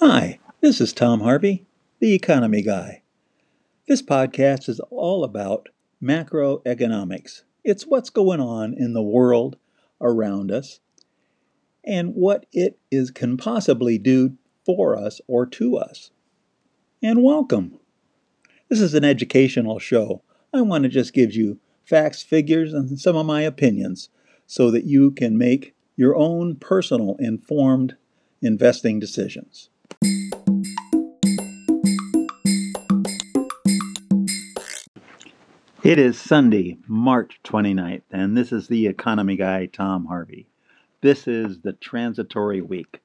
Hi, this is Tom Harvey, the economy guy. This podcast is all about macroeconomics. It's what's going on in the world around us and what it is can possibly do for us or to us. And welcome. This is an educational show. I want to just give you facts, figures, and some of my opinions so that you can make your own personal informed investing decisions. It is Sunday, March 29th, and this is the economy guy, Tom Harvey. This is the transitory week.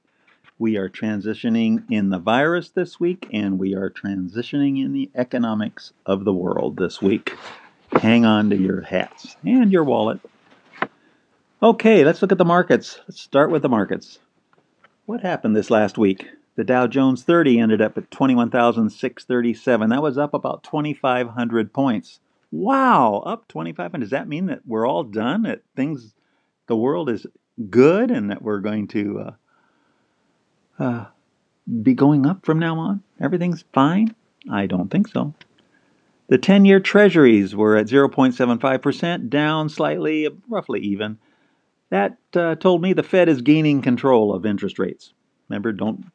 We are transitioning in the virus this week, and we are transitioning in the economics of the world this week. Hang on to your hats and your wallet. Okay, let's look at the markets. Let's start with the markets. What happened this last week? The Dow Jones 30 ended up at 21,637. That was up about 2,500 points. Wow, up 25. And does that mean that we're all done? That things, the world is good and that we're going to uh, uh, be going up from now on? Everything's fine? I don't think so. The 10 year treasuries were at 0.75%, down slightly, roughly even. That uh, told me the Fed is gaining control of interest rates. Remember, don't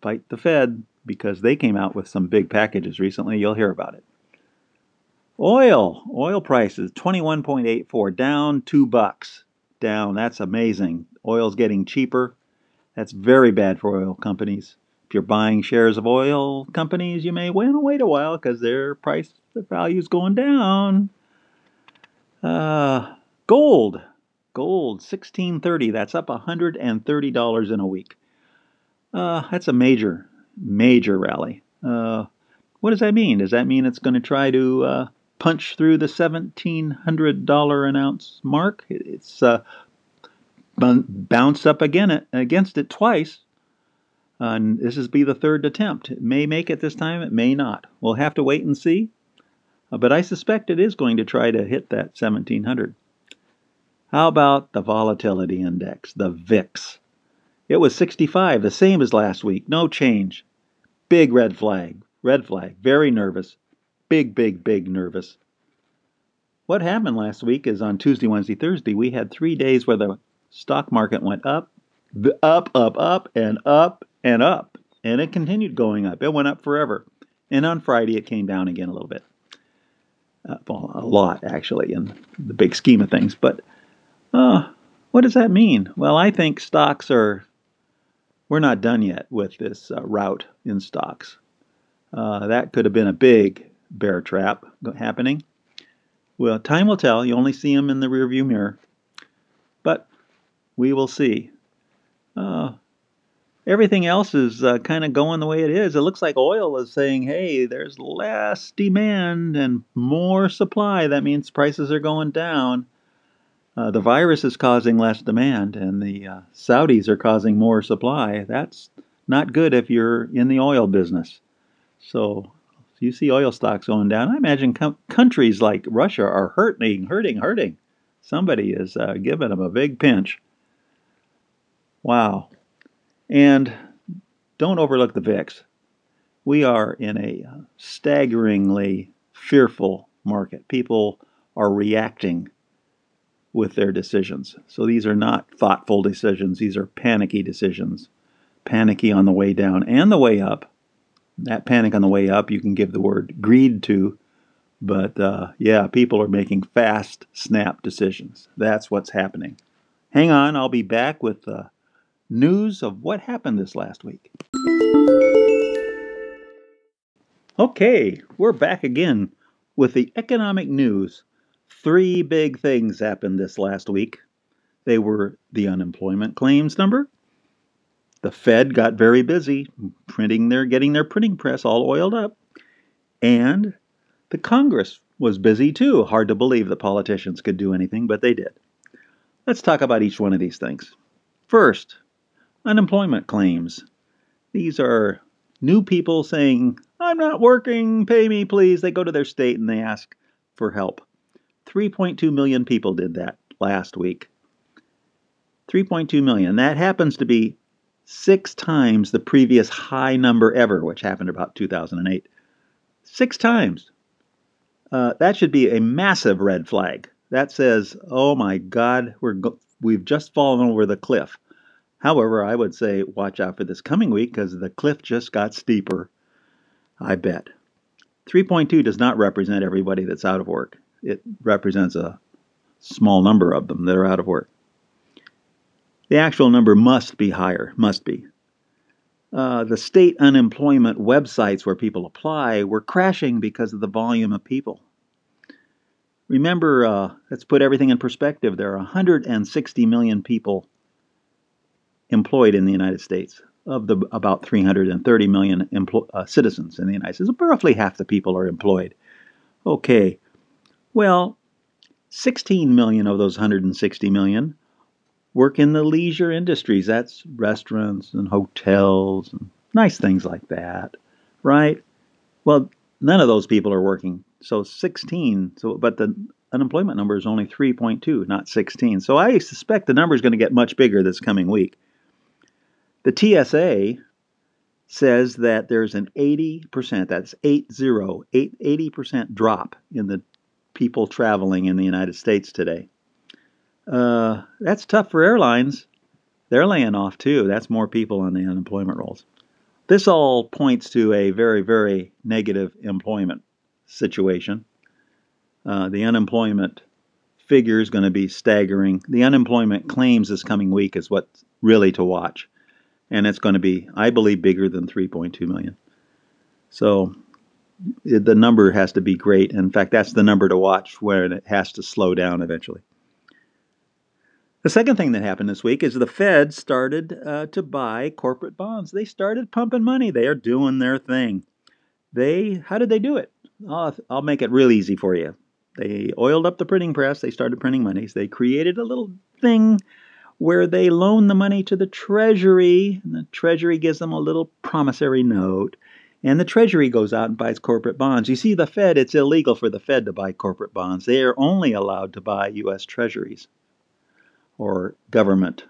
fight the Fed because they came out with some big packages recently. You'll hear about it. Oil, oil prices 21.84 down 2 bucks. Down. That's amazing. Oil's getting cheaper. That's very bad for oil companies. If you're buying shares of oil companies, you may want to wait a while because their price the value's going down. Uh, gold. Gold 1630. That's up $130 in a week. Uh, that's a major, major rally. Uh, what does that mean? Does that mean it's going to try to uh, punch through the $1,700 an ounce mark. It's uh, bounced up again against it twice. And this is be the third attempt. It may make it this time, it may not. We'll have to wait and see. Uh, but I suspect it is going to try to hit that 1700. How about the volatility index, the VIX? It was 65, the same as last week, no change. Big red flag, red flag, very nervous big, big, big nervous. What happened last week is on Tuesday, Wednesday, Thursday, we had three days where the stock market went up, up, up, up, and up, and up. And it continued going up. It went up forever. And on Friday, it came down again a little bit. Uh, well, a lot, actually, in the big scheme of things. But uh, what does that mean? Well, I think stocks are, we're not done yet with this uh, rout in stocks. Uh, that could have been a big bear trap happening? Well, time will tell. You only see them in the rearview mirror. But we will see. Uh, everything else is uh, kind of going the way it is. It looks like oil is saying, hey, there's less demand and more supply. That means prices are going down. Uh, the virus is causing less demand, and the uh, Saudis are causing more supply. That's not good if you're in the oil business. So you see oil stocks going down. I imagine com- countries like Russia are hurting, hurting, hurting. Somebody is uh, giving them a big pinch. Wow. And don't overlook the VIX. We are in a uh, staggeringly fearful market. People are reacting with their decisions. So these are not thoughtful decisions, these are panicky decisions. Panicky on the way down and the way up that panic on the way up, you can give the word greed to. But uh, yeah, people are making fast, snap decisions. That's what's happening. Hang on, I'll be back with uh, news of what happened this last week. Okay, we're back again with the economic news. Three big things happened this last week. They were the unemployment claims number, the Fed got very busy printing their getting their printing press all oiled up. And the Congress was busy too. Hard to believe that politicians could do anything, but they did. Let's talk about each one of these things. First, unemployment claims. These are new people saying, I'm not working, pay me please. They go to their state and they ask for help. 3.2 million people did that last week. 3.2 million. That happens to be six times the previous high number ever, which happened about 2008. Six times. Uh, that should be a massive red flag. That says, "Oh my God, we're go- we've just fallen over the cliff." However, I would say watch out for this coming week because the cliff just got steeper. I bet. 3.2 does not represent everybody that's out of work. It represents a small number of them that are out of work. The actual number must be higher, must be. Uh, the state unemployment websites where people apply were crashing because of the volume of people. Remember, uh, let's put everything in perspective. There are 160 million people employed in the United States of the about 330 million empl- uh, citizens in the United States. Roughly half the people are employed. Okay, well, 16 million of those 160 million work in the leisure industries. That's restaurants and hotels and nice things like that, right? Well, none of those people are working. So 16, so but the unemployment number is only 3.2, not 16. So I suspect the number is going to get much bigger this coming week. The TSA says that there's an 80%, that's 80, 80% drop in the people traveling in the United States today. Uh, that's tough for airlines. They're laying off too. That's more people on the unemployment rolls. This all points to a very, very negative employment situation. Uh, the unemployment figure is going to be staggering. The unemployment claims this coming week is what's really to watch. And it's going to be, I believe, bigger than 3.2 million. So the number has to be great. In fact, that's the number to watch when it has to slow down eventually. The second thing that happened this week is the Fed started uh, to buy corporate bonds. They started pumping money. They are doing their thing. They, how did they do it? I'll, I'll make it real easy for you. They oiled up the printing press. They started printing monies. They created a little thing where they loan the money to the Treasury, and the Treasury gives them a little promissory note, and the Treasury goes out and buys corporate bonds. You see, the Fed, it's illegal for the Fed to buy corporate bonds. They are only allowed to buy U.S. Treasuries or government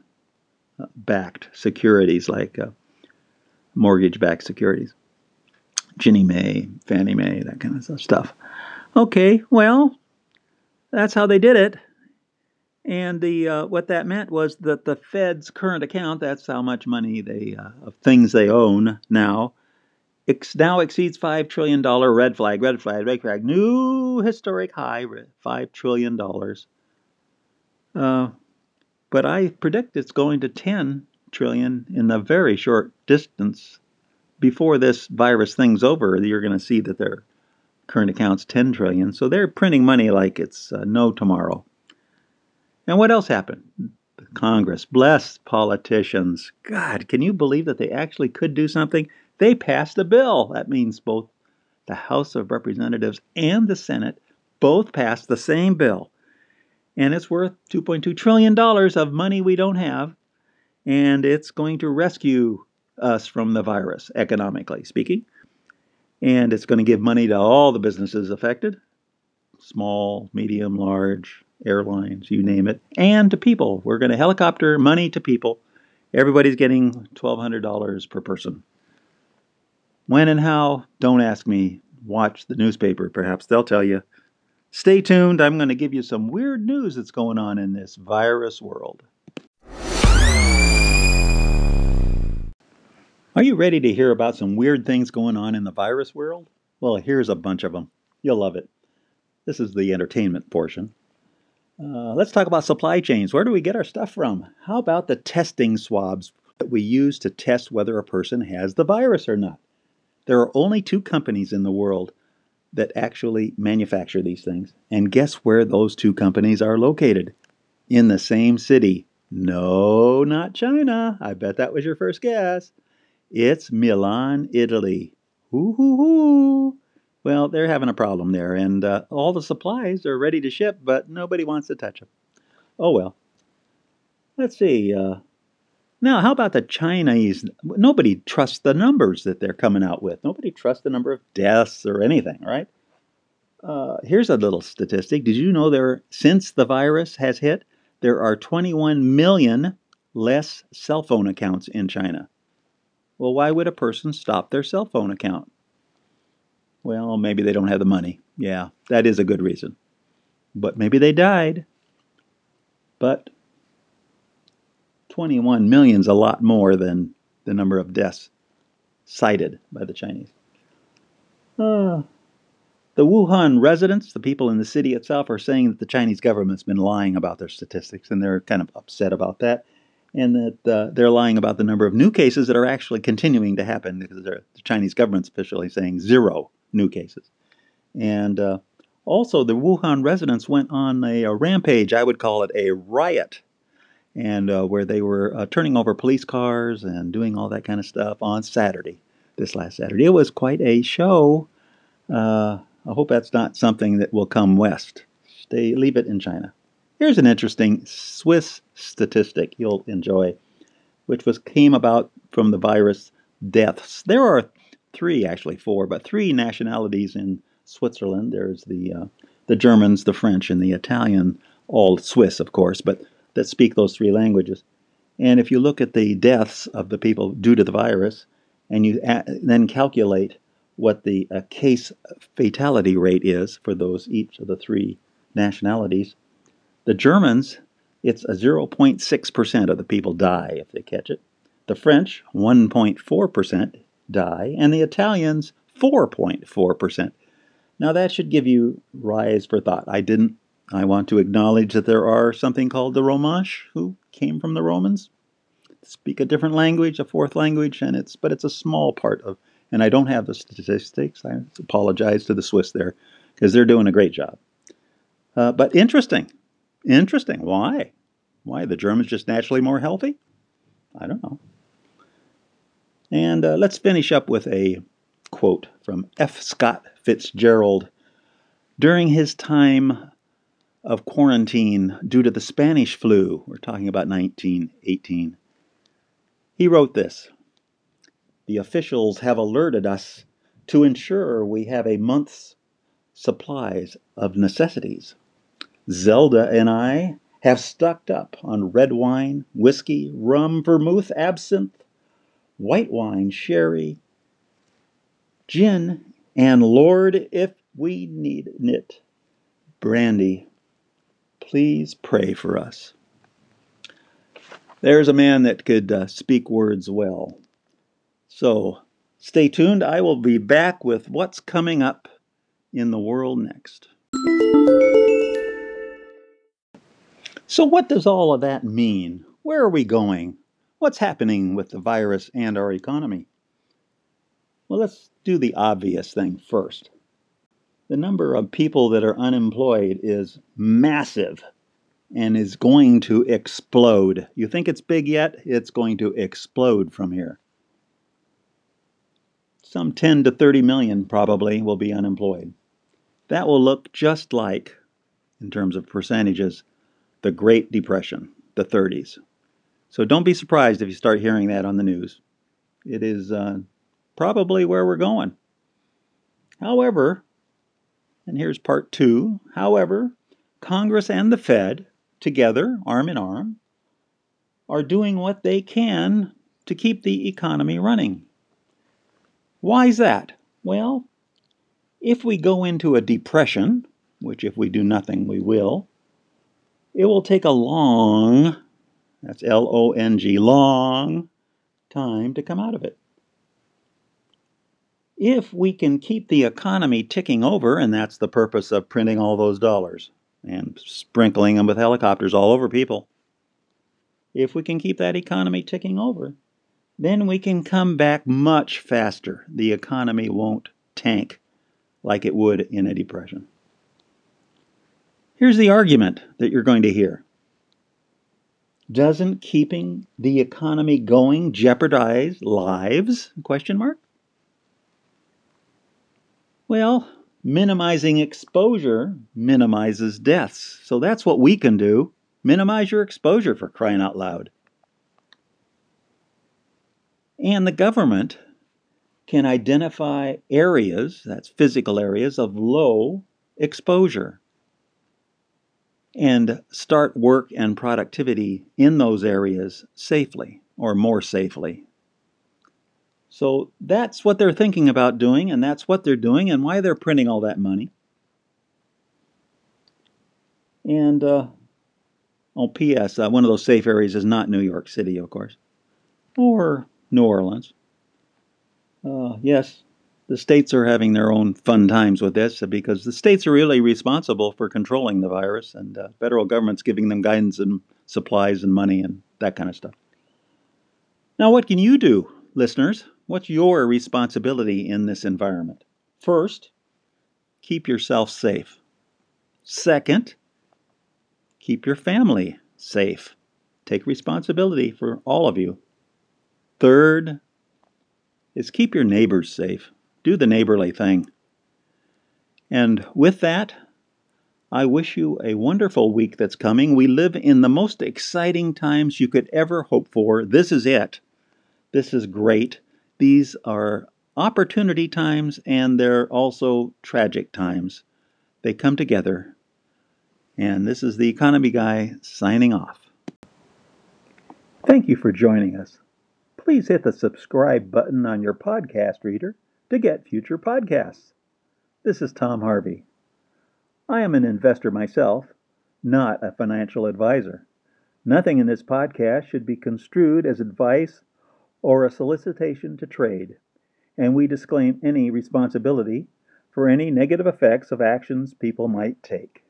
backed securities like uh, mortgage backed securities. Ginnie Mae, Fannie Mae, that kind of stuff. Okay, well, that's how they did it. And the uh, what that meant was that the Fed's current account, that's how much money they uh, of things they own now, ex- now exceeds five trillion dollar red flag, red flag, red flag, new historic high, five trillion dollars. Uh, but I predict it's going to 10 trillion in the very short distance. Before this virus thing's over, you're going to see that their current account's 10 trillion. So they're printing money like it's uh, no tomorrow. And what else happened? Congress, bless politicians. God, can you believe that they actually could do something? They passed a bill. That means both the House of Representatives and the Senate both passed the same bill and it's worth $2.2 trillion of money we don't have, and it's going to rescue us from the virus, economically speaking. And it's going to give money to all the businesses affected small, medium, large, airlines, you name it, and to people. We're going to helicopter money to people. Everybody's getting $1,200 per person. When and how, don't ask me. Watch the newspaper, perhaps they'll tell you. Stay tuned. I'm going to give you some weird news that's going on in this virus world. Are you ready to hear about some weird things going on in the virus world? Well, here's a bunch of them. You'll love it. This is the entertainment portion. Uh, let's talk about supply chains. Where do we get our stuff from? How about the testing swabs that we use to test whether a person has the virus or not? There are only two companies in the world that actually manufacture these things. And guess where those two companies are located? In the same city. No, not China. I bet that was your first guess. It's Milan, Italy. Hoo hoo hoo. Well, they're having a problem there, and uh, all the supplies are ready to ship, but nobody wants to touch them. Oh well. Let's see. Uh, now, how about the Chinese? Nobody trusts the numbers that they're coming out with. Nobody trusts the number of deaths or anything, right? Uh, here's a little statistic. Did you know there, since the virus has hit, there are 21 million less cell phone accounts in China. Well, why would a person stop their cell phone account? Well, maybe they don't have the money. Yeah, that is a good reason. But maybe they died. But 21 million is a lot more than the number of deaths cited by the Chinese. Uh, the Wuhan residents, the people in the city itself, are saying that the Chinese government's been lying about their statistics, and they're kind of upset about that, and that uh, they're lying about the number of new cases that are actually continuing to happen because the Chinese government's officially saying zero new cases. And uh, also, the Wuhan residents went on a, a, rampage, I would call it a riot, and uh, where they were uh, turning over police cars and doing all that kind of stuff on Saturday, this last Saturday. It was quite a show. Uh, I hope that's not something that will come west. Stay, leave it in China. Here's an interesting Swiss statistic you'll enjoy, which was came about from the virus deaths. There are three, actually four, but three nationalities in Switzerland. There's the uh, the Germans, the French, and the Italian, all Swiss, of course, but that speak those three languages. And if you look at the deaths of the people due to the virus, and you then calculate what the uh, case fatality rate is for those each of the three nationalities, the Germans, it's a 0.6% of the people die if they catch it. The French, 1.4% die, and the Italians, 4.4%. Now that should give you rise for thought. I didn't. I want to acknowledge that there are something called the Romansh who came from the Romans, speak a different language, a fourth language, and it's but it's a small part of. And I don't have the statistics. I apologize to the Swiss there because they're doing a great job. Uh, but interesting, interesting. Why? Why the Germans just naturally more healthy? I don't know. And uh, let's finish up with a quote from F. Scott Fitzgerald. During his time of quarantine due to the Spanish flu, we're talking about 1918, he wrote this The officials have alerted us to ensure we have a month's supplies of necessities. Zelda and I have stocked up on red wine, whiskey, rum, vermouth, absinthe, white wine, sherry, gin, and Lord, if we need it, brandy. Please pray for us. There's a man that could uh, speak words well. So stay tuned. I will be back with what's coming up in the world next. So, what does all of that mean? Where are we going? What's happening with the virus and our economy? Well, let's do the obvious thing first. The number of people that are unemployed is massive and is going to explode. You think it's big yet? It's going to explode from here. Some 10 to 30 million probably will be unemployed. That will look just like, in terms of percentages, the Great Depression, the 30s. So don't be surprised if you start hearing that on the news. It is uh, probably where we're going. However, and here's part two however, Congress and the Fed, together, arm in arm, are doing what they can to keep the economy running. Why is that? Well, if we go into a depression, which if we do nothing we will, it will take a long that's L O N G, long time to come out of it. If we can keep the economy ticking over, and that's the purpose of printing all those dollars and sprinkling them with helicopters all over people, if we can keep that economy ticking over, then we can come back much faster. The economy won't tank like it would in a depression. Here's the argument that you're going to hear doesn't keeping the economy going jeopardize lives? Question mark. Well, minimizing exposure minimizes deaths. So that's what we can do. Minimize your exposure for crying out loud. And the government can identify areas, that's physical areas, of low exposure and start work and productivity in those areas safely or more safely. So that's what they're thinking about doing, and that's what they're doing, and why they're printing all that money. And, uh, oh, P.S., uh, one of those safe areas is not New York City, of course, or New Orleans. Uh, yes, the states are having their own fun times with this because the states are really responsible for controlling the virus, and uh, federal government's giving them guidance and supplies and money and that kind of stuff. Now, what can you do, listeners? What's your responsibility in this environment? First, keep yourself safe. Second, keep your family safe. Take responsibility for all of you. Third is keep your neighbors safe do the neighborly thing. And with that, I wish you a wonderful week that's coming. We live in the most exciting times you could ever hope for. This is it. This is great. These are opportunity times and they're also tragic times. They come together. And this is the Economy Guy signing off. Thank you for joining us. Please hit the subscribe button on your podcast reader to get future podcasts. This is Tom Harvey. I am an investor myself, not a financial advisor. Nothing in this podcast should be construed as advice or a solicitation to trade, and we disclaim any responsibility for any negative effects of actions people might take.